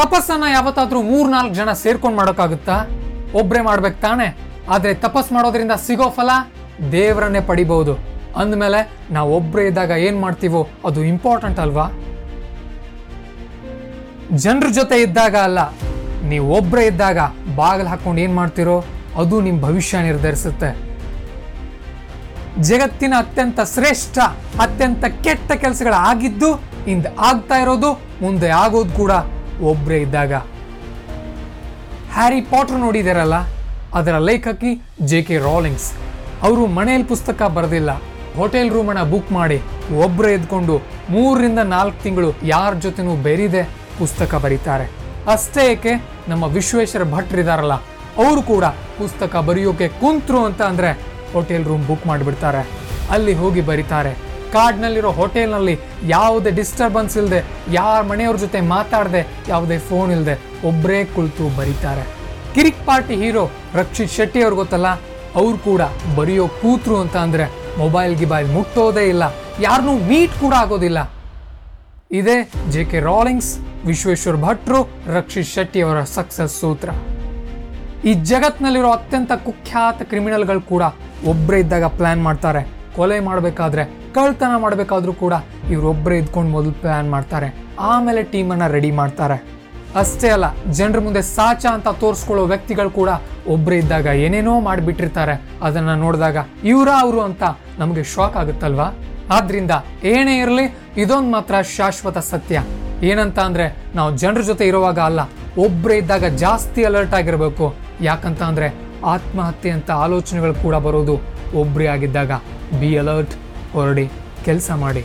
ತಪಸ್ಸನ್ನ ಯಾವತ್ತಾದ್ರೂ ಮೂರ್ನಾಲ್ಕು ಜನ ಸೇರ್ಕೊಂಡು ಮಾಡೋಕ್ಕಾಗುತ್ತಾ? ಒಬ್ರೇ ಮಾಡ್ಬೇಕು ತಾನೆ? ಆದ್ರೆ ತಪಸ್ ಮಾಡೋದ್ರಿಂದ ಸಿಗೋ ಫಲ ದೇವರನ್ನೇ ಪಡಿಬಹುದು. ಅಂದಮೇಲೆ ನಾವು ಒಬ್ರೇ ಇದ್ದಾಗ ಏನ್ ಮಾಡ್ತೀವೋ ಅದು ಇಂಪಾರ್ಟೆಂಟ್ ಅಲ್ವಾ? ಜನರ ಜೊತೆ ಇದ್ದಾಗ ಅಲ್ಲ, ನೀವು ಒಬ್ರೇ ಇದ್ದಾಗ ಬಾಗಿಲು ಹಾಕೊಂಡು ಏನ್ ಮಾಡ್ತಿರೋ ಅದು ನಿಮ್ಮ ಭವಿಷ್ಯ ನಿರ್ಧರಿಸುತ್ತೆ. ಜಗತ್ತಿನ ಅತ್ಯಂತ ಶ್ರೇಷ್ಠ, ಅತ್ಯಂತ ಕೆಟ್ಟ ಕೆಲಸಗಳ ಆಗಿದ್ದು ಇಂದ ಆಗ್ತಾ ಇರೋದು ಮುಂದೆ ಆಗೋದು ಕೂಡ ಒಬ್ರೇ ಇದ್ದಾಗ. ಹ್ಯಾರಿ ಪಾಟ್ರ್ ನೋಡಿದಾರಲ್ಲ? ಅದರ ಲೇಖಕಿ ಜೆ ಕೆ ರಾಲಿಂಗ್ಸ್. ಅವರು ಮನೆಯಲ್ಲಿ ಪುಸ್ತಕ ಬರೆದಿಲ್ಲ. ಹೋಟೆಲ್ ರೂಮನ್ನ ಬುಕ್ ಮಾಡಿ ಒಬ್ಬರೇ ಎದ್ಕೊಂಡು ಮೂರರಿಂದ ನಾಲ್ಕು ತಿಂಗಳು ಯಾರ ಜೊತೆನೂ ಬೇರಿದೆ ಪುಸ್ತಕ ಬರೀತಾರೆ. ಅಷ್ಟೇ ಏಕೆ ನಮ್ಮ ವಿಶ್ವೇಶ್ವರ ಭಟ್ರಿದಾರಲ್ಲ ಅವರು ಕೂಡ ಪುಸ್ತಕ ಬರೆಯೋಕೆ ಕುಂತ್ರು ಅಂತ ಅಂದರೆ ಹೋಟೆಲ್ ರೂಮ್ ಬುಕ್ ಮಾಡಿಬಿಡ್ತಾರೆ. ಅಲ್ಲಿ ಹೋಗಿ ಬರೀತಾರೆ. ಕಾಡ್ನಲ್ಲಿರೋ ಹೋಟೆಲ್ನಲ್ಲಿ ಯಾವುದೇ ಡಿಸ್ಟರ್ಬೆನ್ಸ್ ಇಲ್ಲದೆ ಯಾರ ಮನೆಯವ್ರ ಜೊತೆ ಮಾತಾಡದೆ, ಯಾವುದೇ ಫೋನ್ ಇಲ್ಲದೆ ಒಬ್ಬರೇ ಕುಳಿತು ಬರೀತಾರೆ. ಕಿರಿಕ್ ಪಾರ್ಟಿ ಹೀರೋ ರಕ್ಷಿತ್ ಶೆಟ್ಟಿ ಅವ್ರು ಗೊತ್ತಲ್ಲ? ಅವ್ರು ಕೂಡ ಬರೆಯೋ ಕೂತ್ರು ಅಂತ ಅಂದರೆ ಮೊಬೈಲ್ ಗಿಬಾಯ್ ಮುಟ್ಟೋದೇ ಇಲ್ಲ. ಯಾರನ್ನೂ ಮೀಟ್ ಕೂಡ ಆಗೋದಿಲ್ಲ. ಇದೇ ಜೆ ಕೆ ರಾಲಿಂಗ್ಸ್ ವಿಶ್ವೇಶ್ವರ್ ಭಟ್ರು, ರಕ್ಷಿತ್ ಶೆಟ್ಟಿ ಅವರ ಸಕ್ಸಸ್ ಸೂತ್ರ. ಈ ಜಗತ್ನಲ್ಲಿರೋ ಅತ್ಯಂತ ಕುಖ್ಯಾತ ಕ್ರಿಮಿನಲ್ಗಳು ಕೂಡ ಒಬ್ಬರೇ ಇದ್ದಾಗ ಪ್ಲಾನ್ ಮಾಡ್ತಾರೆ. ಕೊಲೆ ಮಾಡಬೇಕಾದ್ರೆ ಕಳ್ತನ ಮಾಡಬೇಕಾದ್ರೂ ಕೂಡ ಇವರೊಬ್ಬರೇ ಇದ್ಕೊಂಡು ಮೊದಲು ಪ್ಲಾನ್ ಮಾಡ್ತಾರೆ. ಆಮೇಲೆ ಟೀಮನ್ನು ರೆಡಿ ಮಾಡ್ತಾರೆ. ಅಷ್ಟೇ ಅಲ್ಲ, ಜನರ ಮುಂದೆ ಸಾಚ ಅಂತ ತೋರಿಸ್ಕೊಳ್ಳೋ ವ್ಯಕ್ತಿಗಳು ಕೂಡ ಒಬ್ಬರೇ ಇದ್ದಾಗ ಏನೇನೋ ಮಾಡಿಬಿಟ್ಟಿರ್ತಾರೆ. ಅದನ್ನು ನೋಡಿದಾಗ ಇವರ ಅವರು ಅಂತ ನಮಗೆ ಶಾಕ್ ಆಗುತ್ತಲ್ವಾ? ಆದ್ರಿಂದ ಏನೇ ಇರಲಿ, ಇದೊಂದು ಮಾತ್ರ ಶಾಶ್ವತ ಸತ್ಯ. ಏನಂತ ಅಂದರೆ, ನಾವು ಜನರ ಜೊತೆ ಇರುವಾಗ ಅಲ್ಲ ಒಬ್ಬರೇ ಇದ್ದಾಗ ಜಾಸ್ತಿ ಅಲರ್ಟ್ ಆಗಿರಬೇಕು. ಯಾಕಂತ ಅಂದರೆ, ಆತ್ಮಹತ್ಯೆ ಅಂತ ಆಲೋಚನೆಗಳು ಕೂಡ ಬರೋದು ಒಬ್ಬರೇ ಆಗಿದ್ದಾಗ. ಬಿ ಅಲರ್ಟ್ ಹೊರಡಿ. ಕೆಲಸ ಮಾಡಿ.